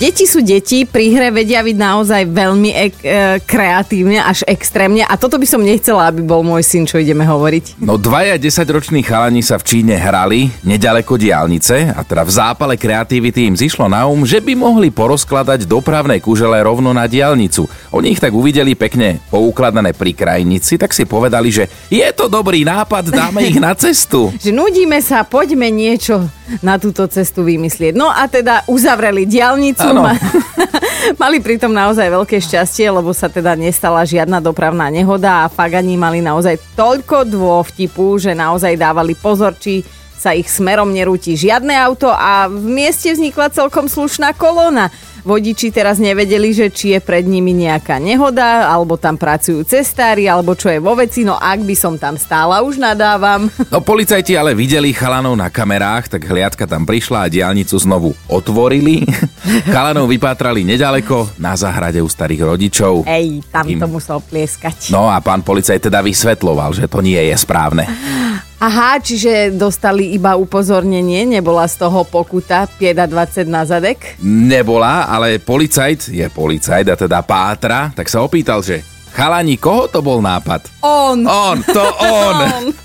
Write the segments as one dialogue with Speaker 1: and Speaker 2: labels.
Speaker 1: Deti sú deti, pri hre vedia byť naozaj veľmi ek- e- kreatívne, až extrémne a toto by som nechcela, aby bol môj syn, čo ideme hovoriť.
Speaker 2: No dvaja desaťroční chalani sa v Číne hrali nedaleko diálnice a teda v zápale kreativity im zišlo na um, že by mohli porozkladať dopravné kužele rovno na diálnicu. Oni ich tak uvideli pekne poukladané pri krajnici, tak si povedali, že je to dobrý nápad, dáme ich na cestu.
Speaker 1: Že nudíme sa, poďme niečo na túto cestu vymyslieť. No a teda uzavreli diálnicu.
Speaker 2: Áno.
Speaker 1: Ma- mali pritom naozaj veľké šťastie, lebo sa teda nestala žiadna dopravná nehoda a fagani mali naozaj toľko dôvtipu, že naozaj dávali pozor, či sa ich smerom nerúti žiadne auto a v mieste vznikla celkom slušná kolóna. Vodiči teraz nevedeli, že či je pred nimi nejaká nehoda, alebo tam pracujú cestári, alebo čo je vo veci, no ak by som tam stála, už nadávam.
Speaker 2: No policajti ale videli chalanov na kamerách, tak hliadka tam prišla a diálnicu znovu otvorili. Chalanov vypátrali nedaleko, na záhrade u starých rodičov.
Speaker 1: Ej, tam
Speaker 2: Im-
Speaker 1: to musel plieskať.
Speaker 2: No a pán policajt teda vysvetloval, že to nie je správne.
Speaker 1: Aha, čiže dostali iba upozornenie, nebola z toho pokuta 25 na zadek?
Speaker 2: Nebola, ale policajt je policajt a teda pátra, tak sa opýtal, že chalani, koho to bol nápad?
Speaker 1: On!
Speaker 2: On, to on.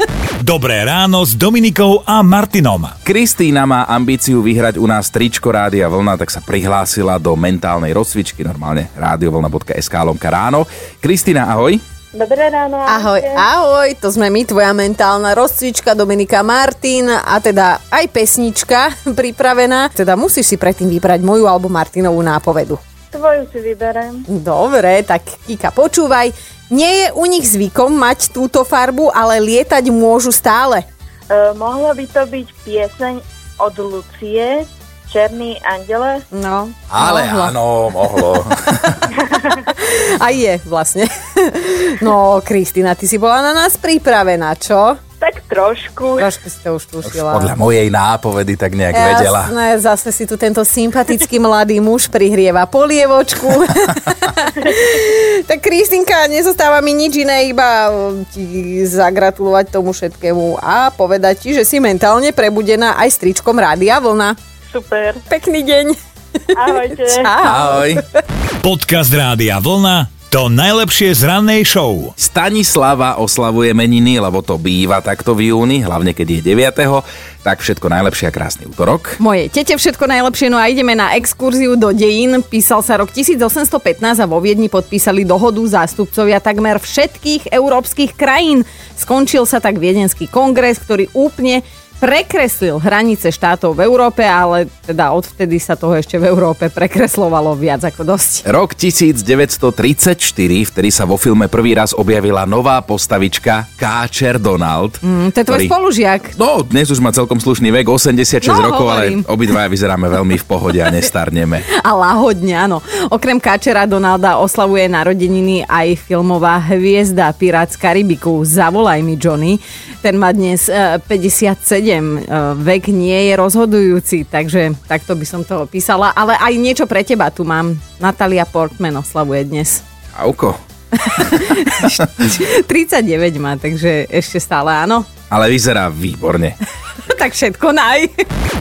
Speaker 3: Dobré ráno s Dominikou a Martinom.
Speaker 2: Kristýna má ambíciu vyhrať u nás tričko Rádia Vlna, tak sa prihlásila do mentálnej rozcvičky, normálne radiovlna.sk lomka ráno. Kristýna, ahoj.
Speaker 4: Dobré ráno.
Speaker 1: Ahoj, ahoj, to sme my, tvoja mentálna rozcvička Dominika Martin a teda aj pesnička pripravená. Teda musíš si predtým vybrať moju alebo Martinovú nápovedu.
Speaker 4: Tvoju si vyberem.
Speaker 1: Dobre, tak Kika, počúvaj. Nie je u nich zvykom mať túto farbu, ale lietať môžu stále.
Speaker 4: E, mohla by to byť pieseň od Lucie, Černý andele.
Speaker 1: No,
Speaker 2: Ale
Speaker 1: mohlo.
Speaker 2: áno, mohlo.
Speaker 1: A je vlastne. No, Kristina, ty si bola na nás pripravená, čo?
Speaker 4: Tak trošku.
Speaker 1: Trošku si to už tušila.
Speaker 2: Podľa mojej nápovedy tak nejak vedela.
Speaker 1: Jasné, zase si tu tento sympatický mladý muž prihrieva polievočku. tak Kristinka, nezostáva mi nič iné, iba ti zagratulovať tomu všetkému a povedať ti, že si mentálne prebudená aj s tričkom Rádia Vlna.
Speaker 4: Super.
Speaker 1: Pekný deň.
Speaker 4: Ahojte.
Speaker 1: Čau.
Speaker 2: Ahoj.
Speaker 3: Podcast Rádia Vlna. To najlepšie z rannej show.
Speaker 2: Stanislava oslavuje meniny, lebo to býva takto v júni, hlavne keď je 9. Tak všetko najlepšie a krásny útorok.
Speaker 1: Moje tete všetko najlepšie, no a ideme na exkurziu do dejín. Písal sa rok 1815 a vo Viedni podpísali dohodu zástupcovia takmer všetkých európskych krajín. Skončil sa tak Viedenský kongres, ktorý úplne prekreslil hranice štátov v Európe, ale teda odvtedy sa toho ešte v Európe prekreslovalo viac ako dosť.
Speaker 2: Rok 1934, vtedy sa vo filme prvý raz objavila nová postavička Káčer Donald.
Speaker 1: Mm, to je tvoj spolužiak.
Speaker 2: No, dnes už má celkom slušný vek, 86
Speaker 1: No,
Speaker 2: rokov,
Speaker 1: hovorím.
Speaker 2: ale obidvaja vyzeráme veľmi v pohode a nestarneme.
Speaker 1: A lahodne, áno. Okrem Káčera Donalda oslavuje narodeniny aj filmová hviezda Pirát z Karibiku. Zavolaj mi Johnny. Ten má dnes eh, 57. Eh, Vek nie je rozhodujúci, takže takto by som to opísala. Ale aj niečo pre teba tu mám. Natalia Portman oslavuje dnes.
Speaker 2: Auko.
Speaker 1: 39 má, takže ešte stále áno.
Speaker 2: Ale vyzerá výborne.
Speaker 1: Tak všetko naj.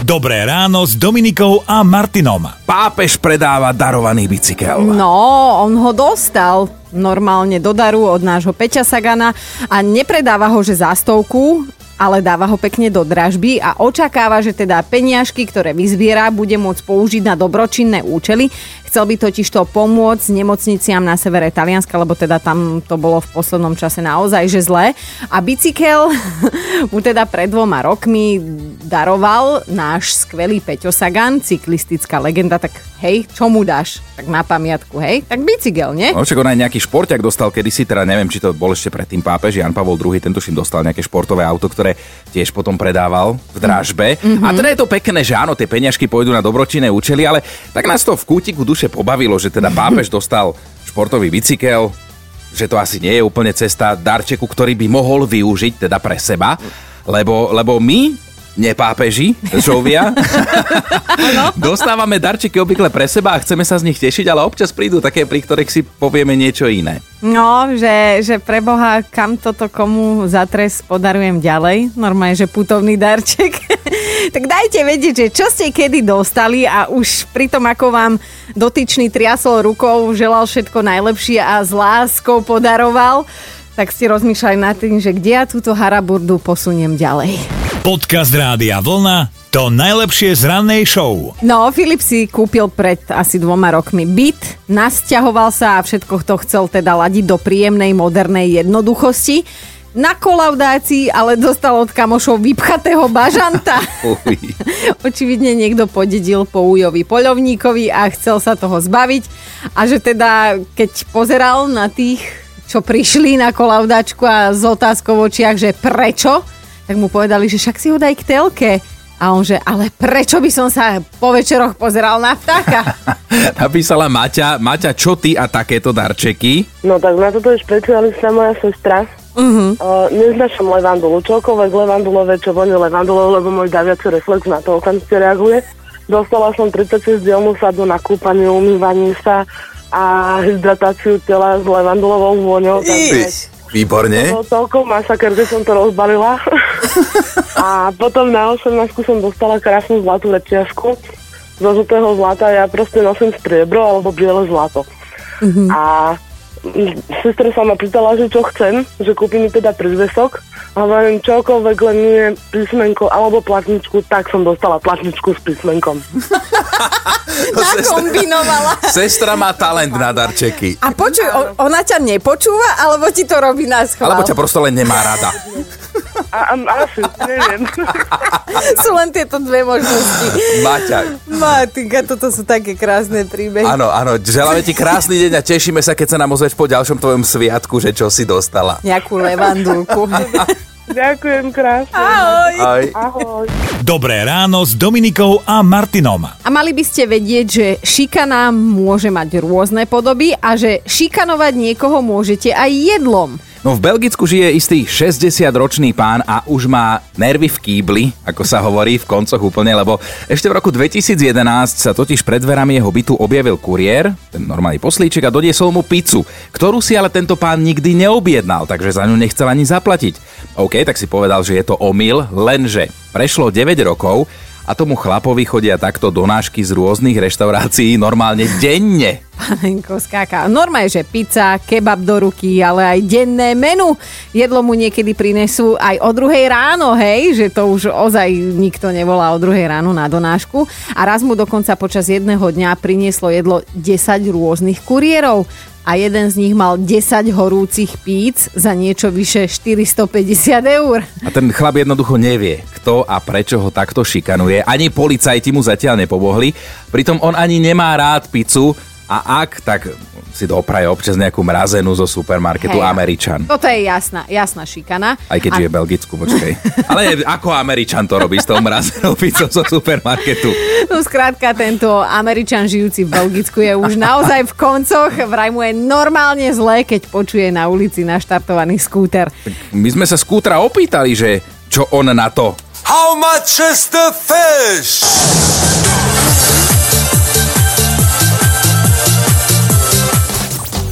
Speaker 3: Dobré ráno s Dominikou a Martinom.
Speaker 2: Pápež predáva darovaný bicykel.
Speaker 1: No, on ho dostal normálne do daru od nášho Peťa Sagana a nepredáva ho, že za stovku, ale dáva ho pekne do dražby a očakáva, že teda peniažky, ktoré vyzbiera, bude môcť použiť na dobročinné účely. Chcel by totiž to pomôcť nemocniciam na severe Talianska, lebo teda tam to bolo v poslednom čase naozaj že zlé. A bicykel mu teda pred dvoma rokmi daroval náš skvelý Peťo Sagan, cyklistická legenda, tak hej, čo mu dáš? Tak na pamiatku, hej? Tak bicykel, nie?
Speaker 2: No, však on aj nejaký športiak dostal kedysi, teda neviem, či to bol ešte predtým pápež, Jan Pavol II, ten tuším dostal nejaké športové auto, ktoré tiež potom predával v dražbe. Mm-hmm. A teda je to pekné, že áno, tie peňažky pôjdu na dobročinné účely, ale tak nás to v kútiku duše pobavilo, že teda pápež dostal športový bicykel, že to asi nie je úplne cesta darčeku, ktorý by mohol využiť teda pre seba, lebo, lebo my nepápeži, žovia. Dostávame darčeky obvykle pre seba a chceme sa z nich tešiť, ale občas prídu také, pri ktorých si povieme niečo iné.
Speaker 1: No, že, že pre Boha, kam toto komu za trest podarujem ďalej. Normálne, že putovný darček. tak dajte vedieť, že čo ste kedy dostali a už pri tom, ako vám dotyčný triasol rukou, želal všetko najlepšie a s láskou podaroval, tak ste rozmýšľali nad tým, že kde ja túto haraburdu posuniem ďalej.
Speaker 3: Podcast Rádia Vlna to najlepšie z rannej show.
Speaker 1: No, Filip si kúpil pred asi dvoma rokmi byt, nasťahoval sa a všetko to chcel teda ladiť do príjemnej, modernej jednoduchosti. Na kolaudácii ale dostal od kamošov vypchatého bažanta. Očividne niekto podedil po újovi poľovníkovi a chcel sa toho zbaviť. A že teda, keď pozeral na tých, čo prišli na kolaudačku a s otázkou v očiach, že prečo, tak mu povedali, že však si ho daj k telke. A on že, ale prečo by som sa po večeroch pozeral na vtáka?
Speaker 2: Napísala Maťa, Maťa, čo ty a takéto darčeky?
Speaker 5: No tak na toto je špecialista moja sestra. Uh-huh. Uh, neznášam levandulu, čokoľvek levandulové, čo voní levandulov, lebo môj daviaci reflex na to okamžite reaguje. Dostala som 36 dielnú sadu na kúpanie, umývanie sa a hydratáciu tela s levandulovou vôňou. Takže
Speaker 2: Výborne.
Speaker 5: to bol toľko masaker, že som to rozbalila. a potom na 18 som dostala krásnu zlatú rečiažku zo žltého zlata. Ja proste nosím striebro alebo biele zlato. A mm, sestra sa ma pýtala, že čo chcem, že kúpi mi teda prízvesok a hovorím čokoľvek, len nie písmenko alebo platničku, tak som dostala platničku s písmenkom.
Speaker 1: Nakombinovala.
Speaker 2: Sestra má talent na darčeky.
Speaker 1: A počuj, ona ťa nepočúva, alebo ti to robí na schvál?
Speaker 2: Alebo ťa prosto len nemá rada.
Speaker 5: A, asi, neviem.
Speaker 1: Sú len tieto dve možnosti.
Speaker 2: Maťa,
Speaker 1: Matinka, toto sú také krásne príbehy.
Speaker 2: áno, áno, želáme ti krásny deň a tešíme sa, keď sa nám ozveš po ďalšom tvojom sviatku, že čo si dostala.
Speaker 1: Nejakú levandulku.
Speaker 5: Ďakujem krásne.
Speaker 1: Ahoj.
Speaker 2: Aj.
Speaker 5: Ahoj.
Speaker 3: Dobré ráno s Dominikou a Martinom.
Speaker 1: A mali by ste vedieť, že šikana môže mať rôzne podoby a že šikanovať niekoho môžete aj jedlom.
Speaker 2: No v Belgicku žije istý 60-ročný pán a už má nervy v kýbli, ako sa hovorí v koncoch úplne, lebo ešte v roku 2011 sa totiž pred dverami jeho bytu objavil kuriér, ten normálny poslíček a doniesol mu pizzu, ktorú si ale tento pán nikdy neobjednal, takže za ňu nechcel ani zaplatiť. OK, tak si povedal, že je to omyl, lenže prešlo 9 rokov a tomu chlapovi chodia takto donášky z rôznych reštaurácií normálne denne.
Speaker 1: Panenko skáka. Normálne, že pizza, kebab do ruky, ale aj denné menu. Jedlo mu niekedy prinesú aj o druhej ráno, hej, že to už ozaj nikto nevolá o druhej ráno na donášku. A raz mu dokonca počas jedného dňa prinieslo jedlo 10 rôznych kuriérov a jeden z nich mal 10 horúcich píc za niečo vyše 450 eur.
Speaker 2: A ten chlap jednoducho nevie, kto a prečo ho takto šikanuje. Ani policajti mu zatiaľ nepomohli. Pritom on ani nemá rád pizzu a ak, tak si dopraje občas nejakú mrazenú zo supermarketu
Speaker 1: Hej.
Speaker 2: Američan.
Speaker 1: Toto je jasná, jasná šikana.
Speaker 2: Aj keď
Speaker 1: A-
Speaker 2: žije v Belgicku, počkej. Ale ako Američan to robí s tou mrazenou pizzou zo supermarketu?
Speaker 1: No skrátka, tento Američan žijúci v Belgicku je už naozaj v koncoch. Vraj mu je normálne zlé, keď počuje na ulici naštartovaný skúter.
Speaker 2: My sme sa skútra opýtali, že čo on na to.
Speaker 6: How much is the fish?